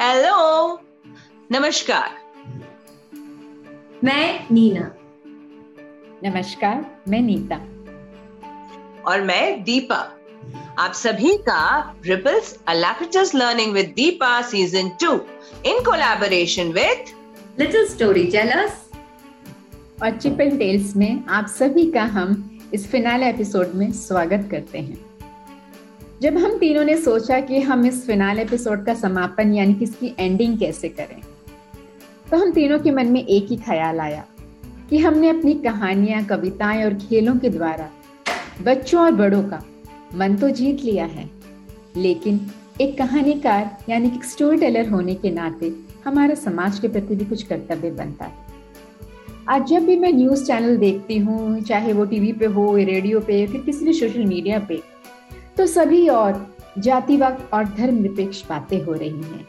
Hello नमस्कार मैं नीना। नमस्कार मैं नीता। और मैं दीपा। आप सभी का ripples alacritous learning with Deepa season two in collaboration with little story tellers और चिपल टेल्स में आप सभी का हम इस फिनाले एपिसोड में स्वागत करते हैं। जब हम तीनों ने सोचा कि हम इस फिनाल एपिसोड का समापन यानी कि इसकी एंडिंग कैसे करें तो हम तीनों के मन में एक ही ख्याल आया कि हमने अपनी कहानियाँ, कविताएँ और खेलों के द्वारा बच्चों और बड़ों का मन तो जीत लिया है, लेकिन एक कहानीकार यानी कि स्टोरी टेलर होने के नाते हमारा समाज के प्रति भी कुछ कर्तव्य बनता है। आज जब भी मैं न्यूज़ चैनल देखती हूँ, चाहे वो टीवी पे हो रेडियो पे फिर किसी भी सोशल मीडिया पे तो सभी और जातिवाद और धर्म निरपेक्ष बातें हो रही हैं।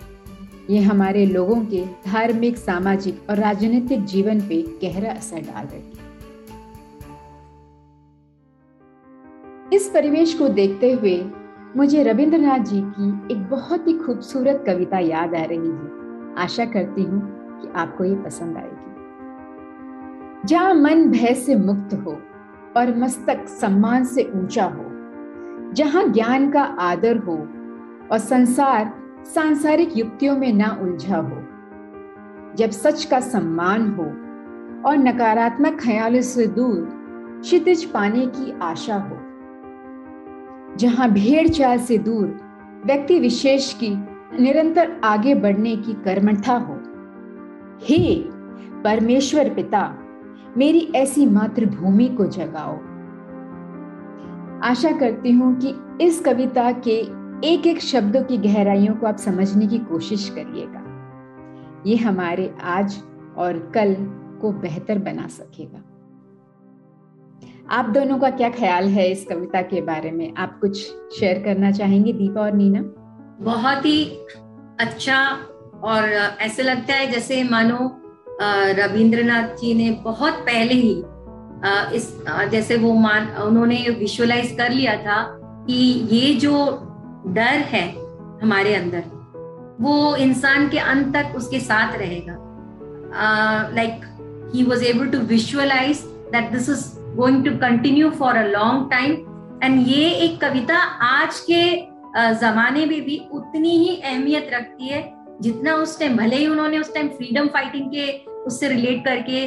ये हमारे लोगों के धार्मिक, सामाजिक और राजनीतिक जीवन पे गहरा असर डाल रही है। इस परिवेश को देखते हुए मुझे रविंद्रनाथ जी की एक बहुत ही खूबसूरत कविता याद आ रही है। आशा करती हूँ कि आपको ये पसंद आएगी। जहाँ मन भय से मुक्त हो और मस्तक सम्मान से ऊँचा हो जहाँ ज्ञान का आदर हो और संसार सांसारिक युक्तियों में ना उलझा हो। जब सच का सम्मान हो और नकारात्मक ख्यालों से दूर क्षितिज पाने की आशा हो, जहाँ भेड़ चाल से दूर व्यक्ति विशेष की निरंतर आगे बढ़ने की कर्मठा हो, हे परमेश्वर पिता, मेरी ऐसी मातृभूमि को जगाओ। आशा करती हूँ कि इस कविता के एक एक शब्दों की गहराइयों को आप समझने की कोशिश करिएगा। ये हमारे आज और कल को बेहतर बना सकेगा। आप दोनों का क्या ख्याल है इस कविता के बारे में? आप कुछ शेयर करना चाहेंगे दीपा और नीना? बहुत ही अच्छा और ऐसे लगता है जैसे मानो रविंद्रनाथ जी ने बहुत पहले ही इस जैसे वो मान, उन्होंने विजुअलाइज कर लिया था कि ये जो डर है हमारे अंदर, वो इंसान के अंत तक उसके साथ रहेगा। Like he was able to visualise that this is going to continue for a long time and ये एक कविता आज के जमाने में भी उतनी ही अहमियत रखती है, जितना उस टाइम भले ही उन्होंने उस टाइम फ्रीडम फाइटिंग के उससे रिलेट करके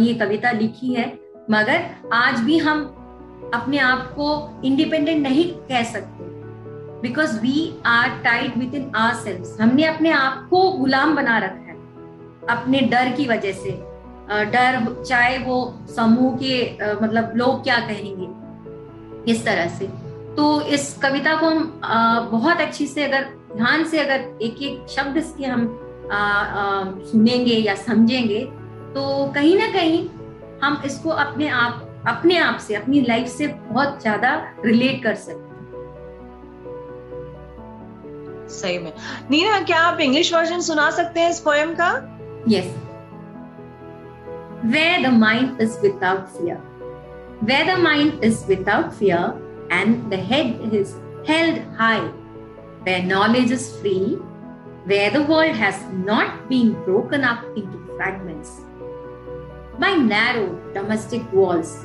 ये कविता लिखी है। मगर आज भी हम अपने आप को इंडिपेंडेंट नहीं कह सकते। Because we are tied within ourselves हमने अपने आप को गुलाम बना रखा है। अपने डर की वजह से। डर चाहे वो समूह के मतलब लोग क्या कहेंगे। इस तरह से। तो इस कविता को हम बहुत अच्छी से अगर, ध्यान से अगर एक एक शब्द इसके हम सुनेंगे या समझेंगे तो कहीं ना कहीं हम इसको अपने आप अपने आप से अपनी लाइफ से बहुत ज़्यादा रिलेट कर सकते सही में। नीना क्या आप इंग्लिश वर्जन सुना सकते हैं इस पोएम का? Yes where the mind is without fear where the mind is without fear and the head is held high where knowledge is free where the world has not been broken up into fragments by narrow domestic walls,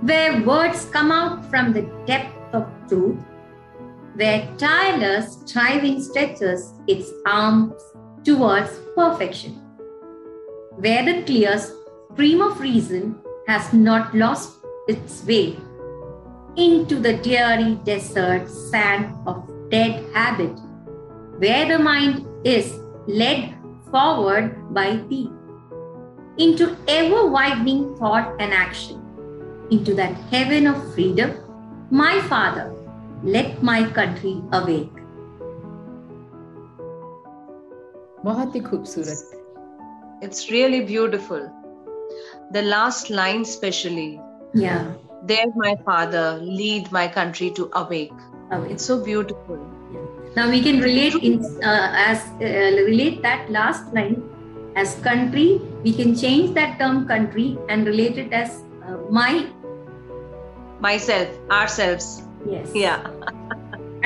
where words come out from the depth of truth, where tireless striving stretches its arms towards perfection, where the clear stream of reason has not lost its way into the dreary desert sand of dead habit, where the mind is led forward by thee into ever widening thought and action, into that heaven of freedom. My Father, let my country awake. बहुत ही खूबसूरत It's really beautiful. The last line, especially. Yeah. There, my father, lead my country to awake. awake. It's so beautiful. Now we can relate in uh, as uh, relate that last line as country we can change that term country and relate it as uh, my myself ourselves. Yes. Yeah.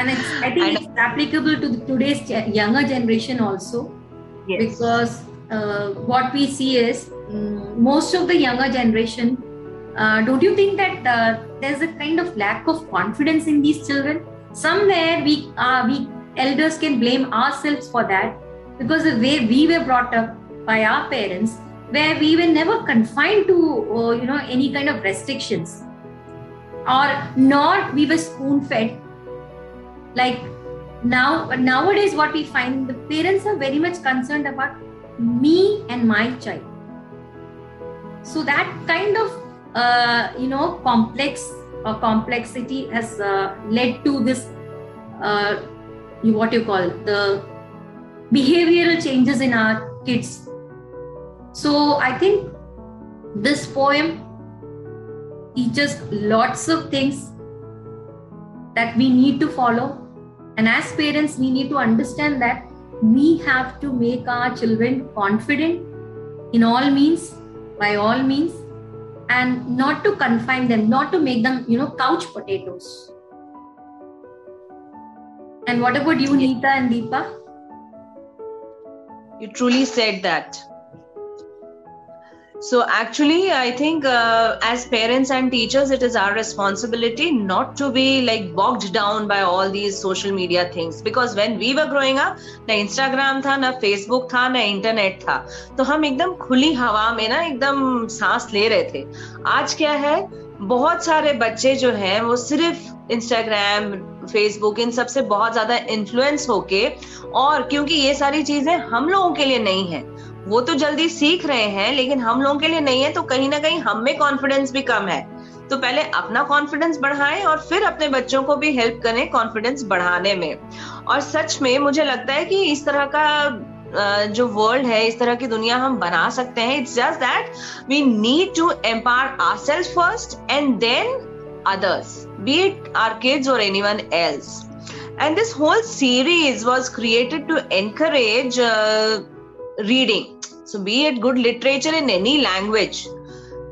And it's i think and, it's applicable to today's younger generation also. Yes. because uh, what we see is um, most of the younger generation uh, don't you think that uh, there's a kind of lack of confidence in these children? Somewhere we uh, we elders can blame ourselves for that because the way we were brought up by our parents where we were never confined to uh, you know any kind of restrictions. Or nor we were spoon fed like now nowadays what we find the parents are very much concerned about me and my child. So that kind of uh, you know complex or complexity has uh, led to this uh, what you call the behavioral changes in our kids so i think this poem teaches lots of things that we need to follow and as parents, we need to understand that we have to make our children confident in all means, by all means, and not to confine them, not to make them, you know, couch potatoes. And what about you, Neeta and Deepa? You truly said that. So, actually, I think uh, as parents and teachers, it is our responsibility not to be like bogged down by all these social media things. Because when we were growing up, ना Instagram था ना Facebook था ना internet था तो हम एकदम खुली हवा में ना एकदम सांस ले रहे थे आज क्या है बहुत सारे बच्चे जो हैं वो सिर्फ़ इंस्टाग्राम फेसबुक इन सबसे बहुत ज़्यादा इन्फ्लुएंस होके और क्योंकि ये सारी चीज़ें हम लोगों के लिए नहीं है वो तो जल्दी सीख रहे हैं लेकिन हम लोगों के लिए नहीं है तो कहीं ना कहीं हम में कॉन्फिडेंस भी कम है। तो पहले अपना कॉन्फिडेंस बढ़ाएँ और फिर अपने बच्चों को भी हेल्प करें कॉन्फिडेंस बढ़ाने में। और सच में मुझे लगता है कि इस तरह का जो वर्ल्ड है इस तरह की दुनिया हम बना सकते हैं। It's just that we need to empower our self first and then others be it our kids or anyone else. And this whole series was created to encourage uh, reading. So, be it good literature in any language.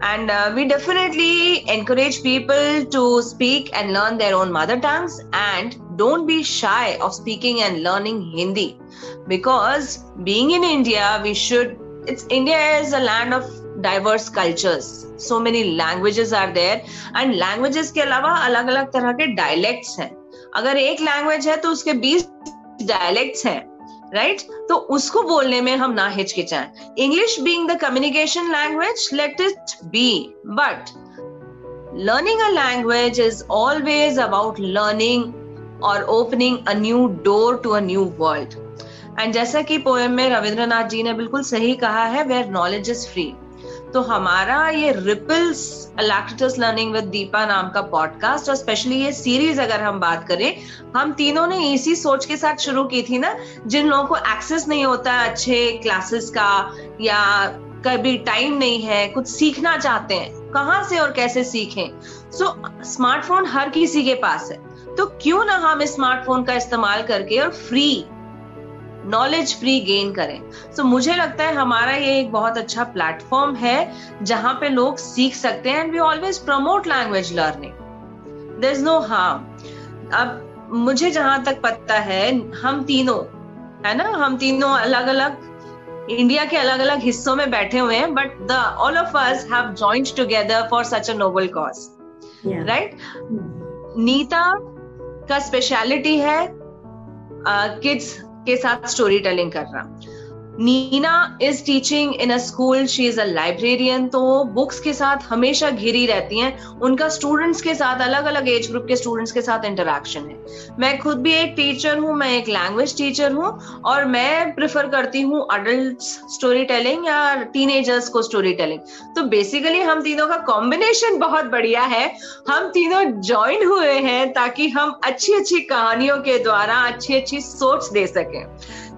And uh, we definitely encourage people to speak and learn their own mother tongues and don't be shy of speaking and learning Hindi because being in India, we should. It's India is a land of diverse cultures. So many languages are there and languages के अलावा अलग अलग तरह के dialects हैं अगर एक language है तो उसके 20 dialects हैं राइट right? तो उसको बोलने में हम ना हिचकिचाएँ। English being the communication language let it be but learning a language is always about learning और opening a new door to a new world and जैसा कि पोएम में रविंद्रनाथ जी ने बिल्कुल सही कहा है वेयर नॉलेज इज़ फ्री तो हमारा ये ripples alacritous learning with Deepa नाम का पॉडकास्ट और स्पेशली ये सीरीज़ अगर हम बात करें हम तीनों ने इसी सोच के साथ शुरू की थी ना जिन लोगों को एक्सेस नहीं होता है अच्छे क्लासेस का या कभी टाइम नहीं है कुछ सीखना चाहते हैं कहाँ से और कैसे सीखें? सो so, स्मार्टफ़ोन हर किसी के पास है। तो क्यों ना हम स्मार्टफ़ोन का इस्तेमाल करके और फ्री नॉलेज फ्री गेन करें। सो so, मुझे लगता है हमारा ये एक बहुत अच्छा प्लेटफॉर्म है जहाँ पे लोग सीख सकते हैं and we always promote language learning there is no harm अब मुझे जहाँ तक पता है हम तीनों है ना? हम तीनों अलग अलग इंडिया के अलग अलग हिस्सों में बैठे हुए हैं but the all of us have joined together for such a noble cause right Neeta का स्पेशलिटी है किड्स uh, के साथ स्टोरी टेलिंग करना Neena is teaching in a school she is a librarian तो वो बुक्स के साथ हमेशा घिरी रहती हैं। उनका स्टूडेंट्स के साथ अलग अलग एज ग्रुप के स्टूडेंट्स के साथ इंटरेक्शन है। मैं खुद भी एक टीचर हूँ, मैं एक लैंग्वेज टीचर हूँ और मैं प्रिफर करती हूँ अडल्ट स्टोरी टेलिंग या टीनेजर्स को स्टोरी टेलिंग तो बेसिकली हम तीनों का कॉम्बिनेशन बहुत बढ़िया है। हम तीनों ज्वाइन हुए हैं ताकि हम अच्छी अच्छी कहानियों के द्वारा अच्छी अच्छी सोच दे सकें।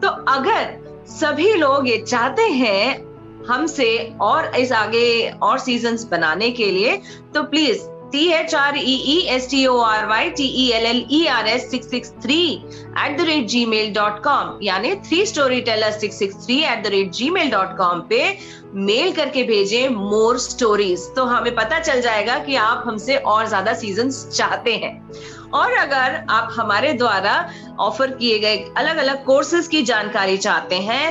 तो अगर सभी लोग ये चाहते हैं हमसे और इस आगे और सीज़न बनाने के लिए। तो please T H R E S T O R Y T E L L E R S six six three at the rate Gmail dot com यानी three story teller six six three at the rate Gmail dot com पे mail करके भेजे more stories तो हमें पता चल जाएगा कि आप हमसे और ज़्यादा सीज़न चाहते हैं। और अगर आप हमारे द्वारा ऑफ़र किए गए अलग अलग कोर्सेज की जानकारी चाहते हैं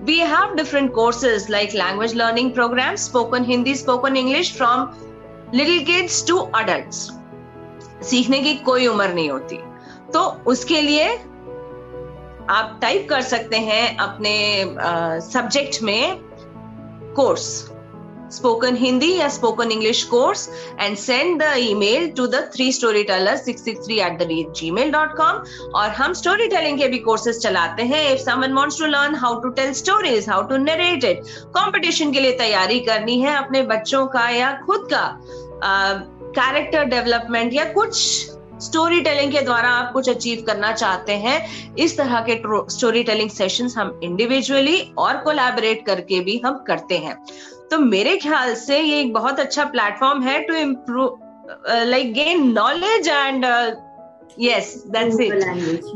we have different courses like language learning programs spoken hindi spoken english from little kids to adults सीखने की कोई उम्र नहीं होती तो उसके लिए आप टाइप कर सकते हैं अपने सब्जेक्ट में कोर्स spoken Hindi या spoken English course and send the email to the three storyteller 663 at the rate gmail.com और हम स्टोरी टेलिंग के भी कोर्सेज चलाते हैं। If someone wants to learn how to tell stories how to narrate it competition के लिए तैयारी करनी है अपने बच्चों का या खुद का कैरेक्टर uh, डेवलपमेंट या कुछ स्टोरी टेलिंग के द्वारा आप कुछ अचीव करना चाहते हैं इस तरह के स्टोरी टेलिंग सेशंस हम इंडिविजुअली और कोलैबोरेट करके भी हम करते हैं। तो मेरे ख्याल से ये एक बहुत अच्छा प्लेटफॉर्म है to improve like gain knowledge and yes that's it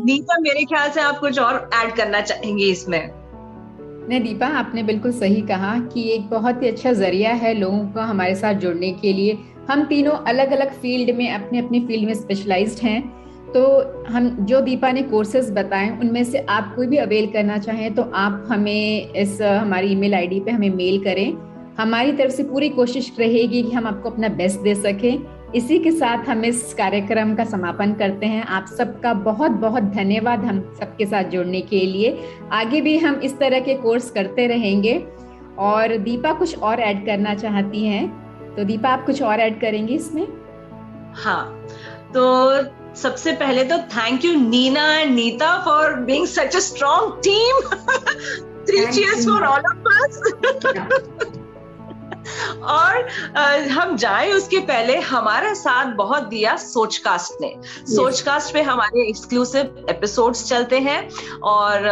Neeta मेरे ख्याल से आप कुछ और ऐड करना चाहेंगे इसमें? नहीं दीपा आपने बिल्कुल सही कहा कि एक बहुत ही अच्छा ज़रिया है लोगों को हमारे साथ जुड़ने के लिए। हम तीनों अलग अलग फ़ील्ड में अपने अपने फ़ील्ड में स्पेशलाइज्ड हैं। तो हम जो दीपा ने कोर्सेज बताए उनमें से आप कोई भी अवेल करना चाहें तो आप हमें इस हमारी ईमेल आईडी पे हमें मेल करें। हमारी तरफ़ से पूरी कोशिश रहेगी कि हम आपको अपना बेस्ट दे सकें। इसी के साथ हम इस कार्यक्रम का समापन करते हैं। आप सबका बहुत बहुत धन्यवाद हम सबके साथ जुड़ने के लिए। आगे भी हम इस तरह के कोर्स करते रहेंगे। और दीपा कुछ और ऐड करना चाहती हैं। तो दीपा आप कुछ और ऐड करेंगी इसमें? हाँ तो सबसे पहले तो thank you Neena and Neeta for being such a strong team three cheers for all of us और हम जाए उसके पहले हमारा साथ बहुत दिया सोचकास्ट ने। सोचकास्ट पे हमारे एक्सक्लूसिव एपिसोड्स चलते हैं और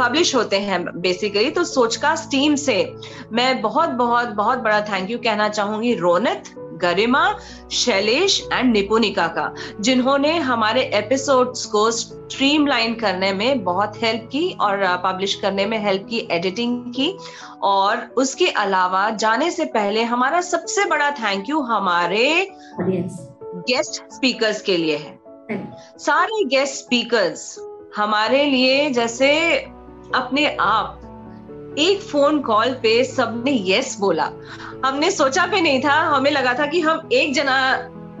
पब्लिश होते हैं बेसिकली तो सोचकास्ट टीम से मैं बहुत बहुत बहुत बड़ा थैंक यू कहना चाहूँगी रोनित। गरिमा शैलेश एंड निपुनिका का जिन्होंने हमारे एपिसोड्स को स्ट्रीमलाइन करने में बहुत हेल्प की और पब्लिश करने में हेल्प की एडिटिंग की और उसके अलावा जाने से पहले हमारा सबसे बड़ा थैंक यू हमारे गेस्ट स्पीकर्स के लिए है। सारे गेस्ट स्पीकर्स हमारे लिए जैसे अपने आप एक फ़ोन कॉल पे सबने यस बोला हमने सोचा भी नहीं था हमें लगा था कि हम एक जना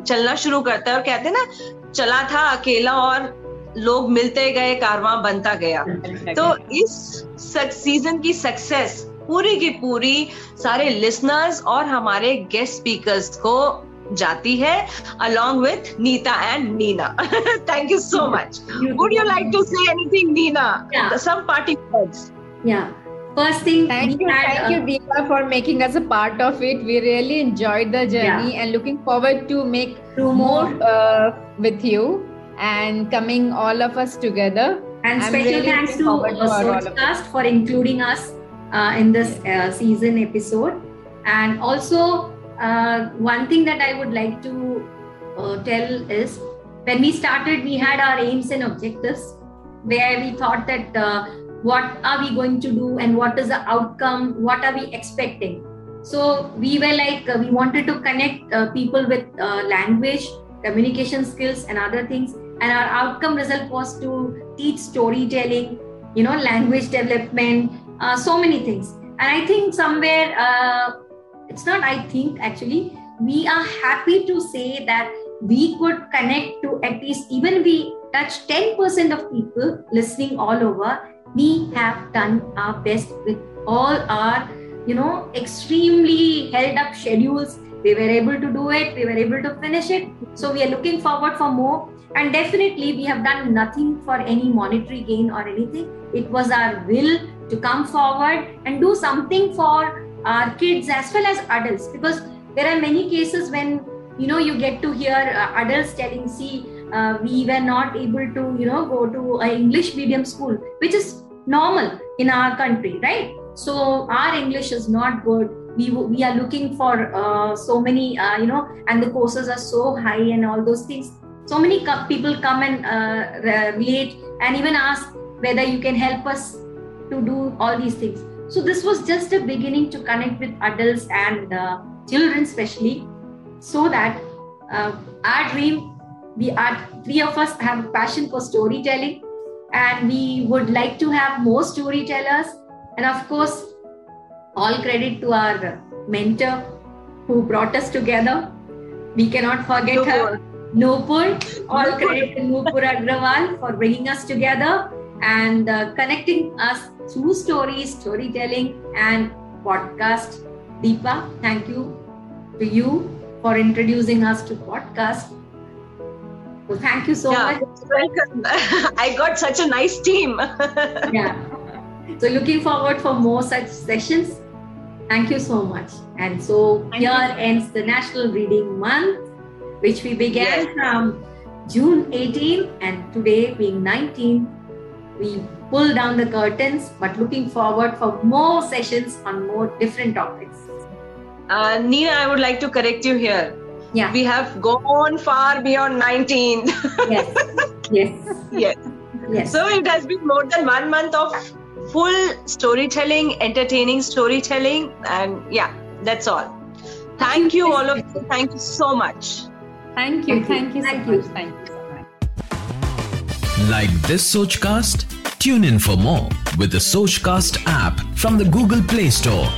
चलना शुरू करते हैं और कहते ना चला था अकेला और लोग मिलते गए कारवां बनता गया तो इस सीज़न की सक्सेस पूरी की पूरी सारे लिसनर्स और हमारे गेस्ट स्पीकर्स को जाती है along with Neeta and Nina. Thank you so much. Would you like to say anything, Nina? Yeah. Some parting words. Yeah. First thing, thank you, had, thank uh, you, Deepa, for making us a part of it. We really enjoyed the journey yeah. and looking forward to make Two more, more uh, with you and coming all of us together. And I'm special really thanks to, Sourcecast for including us uh, in this uh, season episode. And also, uh, one thing that I would like to uh, tell is when we started, we had our aims and objectives where we thought that uh, what are we going to do and what is the outcome, what are we expecting. So we were like, uh, we wanted to connect people with language, communication skills, and other things. And our outcome result was to teach storytelling, you know, language development, uh, so many things and i think somewhere uh, it's not i think actually we are happy to say that we could connect to at least even we touch 10% of people listening all over we have done our best with all our you know extremely held up schedules. We were able to do it. We were able to finish it. So we are looking forward for more. And definitely we have done nothing for any monetary gain or anything. It was our will to come forward and do something for our kids as well as adults. Because there are many cases when you know you get to hear uh, adults telling see uh, we were not able to you know go to an english medium school which is normal in our country right? So our english is not good. We, we are looking for uh, so many uh, you know and the courses are so high and all those things. So many people come and uh, relate and even ask whether you can help us to do all these things. So this was just a beginning to connect with adults and uh, children, especially, so that uh, our dream we are three of us have a passion for storytelling and we would like to have more storytellers and of course all credit to our mentor who brought us together we cannot forget Nupur. her Nupur. All credit to Nupur Agrawal for bringing us together and uh, connecting us through stories, storytelling, and podcast. Deepa, thank you to you for introducing us to podcast. So thank you so yeah, much. Welcome. I got such a nice team. yeah. So looking forward for more such sessions. Thank you so much. And so thank here you. ends the National Reading Month, which we began yes. from June 18 and today being 19. We pull down the curtains, but looking forward for more sessions on more different topics. Uh, Nina, I would like to correct you here. Yeah. We have gone far beyond 19. yes. Yes. yes. Yes. So it has been more than one month of full storytelling, entertaining storytelling, and yeah, that's all. Thank you, all of you. Thank you so much. Thank you. Thank you. Thank you. Thank you so much. Like this Sochcast? Tune in for more with the Sochcast app from the Google Play Store.